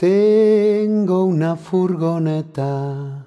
Tengo una furgoneta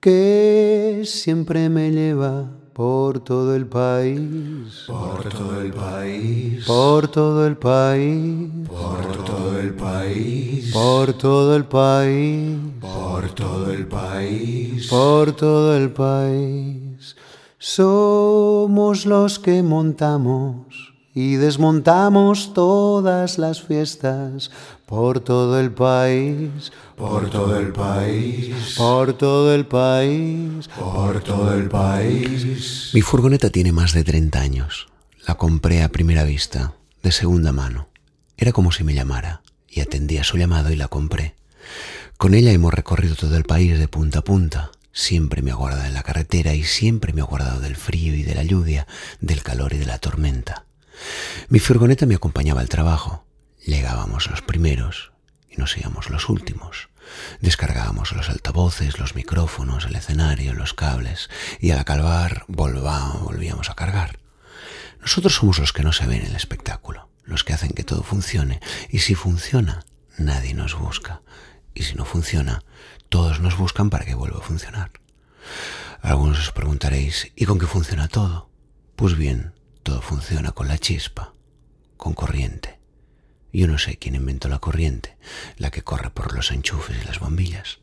que siempre me lleva por todo el país, por todo el país, por todo el país, por todo el país, por todo el país, por todo el país, por todo el país. Somos los que montamos y desmontamos todas las fiestas por todo el país, por todo el país, por todo el país, por todo el país. Mi furgoneta tiene más de 30 años. La compré a primera vista, de segunda mano. Era como si me llamara, y atendía su llamado y la compré. Con ella hemos recorrido todo el país de punta a punta. Siempre me ha guardado en la carretera y siempre me ha guardado del frío y de la lluvia, del calor y de la tormenta. Mi furgoneta me acompañaba al trabajo. Llegábamos los primeros y nos íbamos los últimos. Descargábamos los altavoces, los micrófonos, el escenario, los cables y al acabar volvíamos a cargar. Nosotros somos los que no se ven en el espectáculo, los que hacen que todo funcione y si funciona, nadie nos busca y si no funciona, todos nos buscan para que vuelva a funcionar. Algunos os preguntaréis, ¿y con qué funciona todo? Pues bien, todo funciona con la chispa, con corriente. Yo no sé quién inventó la corriente, la que corre por los enchufes y las bombillas.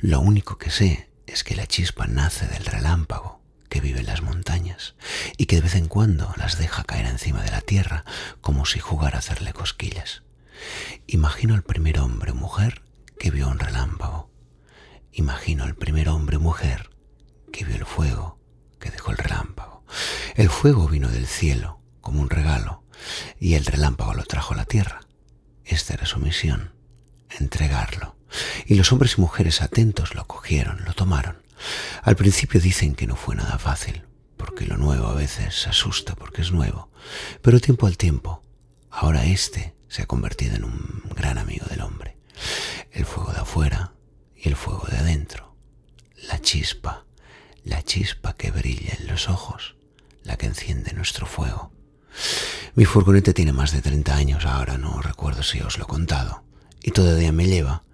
Lo único que sé es que la chispa nace del relámpago que vive en las montañas y que de vez en cuando las deja caer encima de la tierra como si jugara a hacerle cosquillas. Imagino al primer hombre o mujer que vio un relámpago. Imagino al primer hombre o mujer que vio el fuego que dejó el relámpago. El fuego vino del cielo como un regalo y el relámpago lo trajo a la tierra. Esta era su misión, entregarlo. Y los hombres y mujeres atentos lo cogieron, lo tomaron. Al principio dicen que no fue nada fácil, porque lo nuevo a veces asusta porque es nuevo, pero tiempo al tiempo, ahora este se ha convertido en un gran amigo del hombre. El fuego de afuera y el fuego de adentro, la chispa, la chispa que brilla en los ojos la que enciende nuestro fuego. Mi furgoneta tiene más de 30 años ahora, no recuerdo si os lo he contado, y todavía me lleva.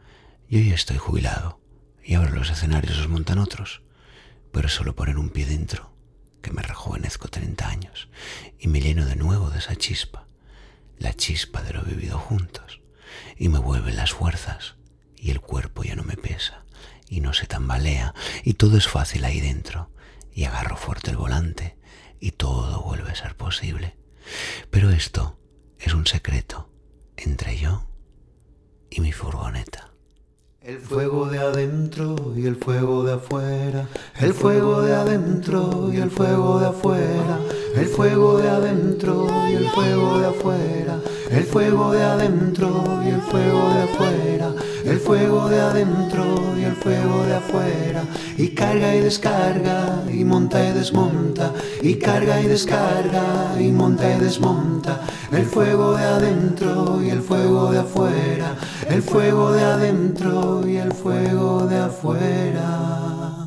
Yo ya estoy jubilado, y ahora los escenarios los montan otros, pero solo poner un pie dentro, que me rejuvenezco 30 años, y me lleno de nuevo de esa chispa, la chispa de lo vivido juntos, y me vuelven las fuerzas, y el cuerpo ya no me pesa, y no se tambalea, y todo es fácil ahí dentro, y agarro fuerte el volante, y todo vuelve a ser posible. Pero esto es un secreto entre yo y mi furgoneta. El fuego de adentro y el fuego de afuera, el fuego de adentro y el fuego de afuera, el fuego de adentro y el fuego de afuera, el fuego de adentro y el fuego de afuera. El fuego de adentro y el fuego de afuera, y carga y descarga, y monta y desmonta, y carga y descarga, y monta y desmonta, el fuego de adentro y el fuego de afuera, el fuego de adentro y el fuego de afuera.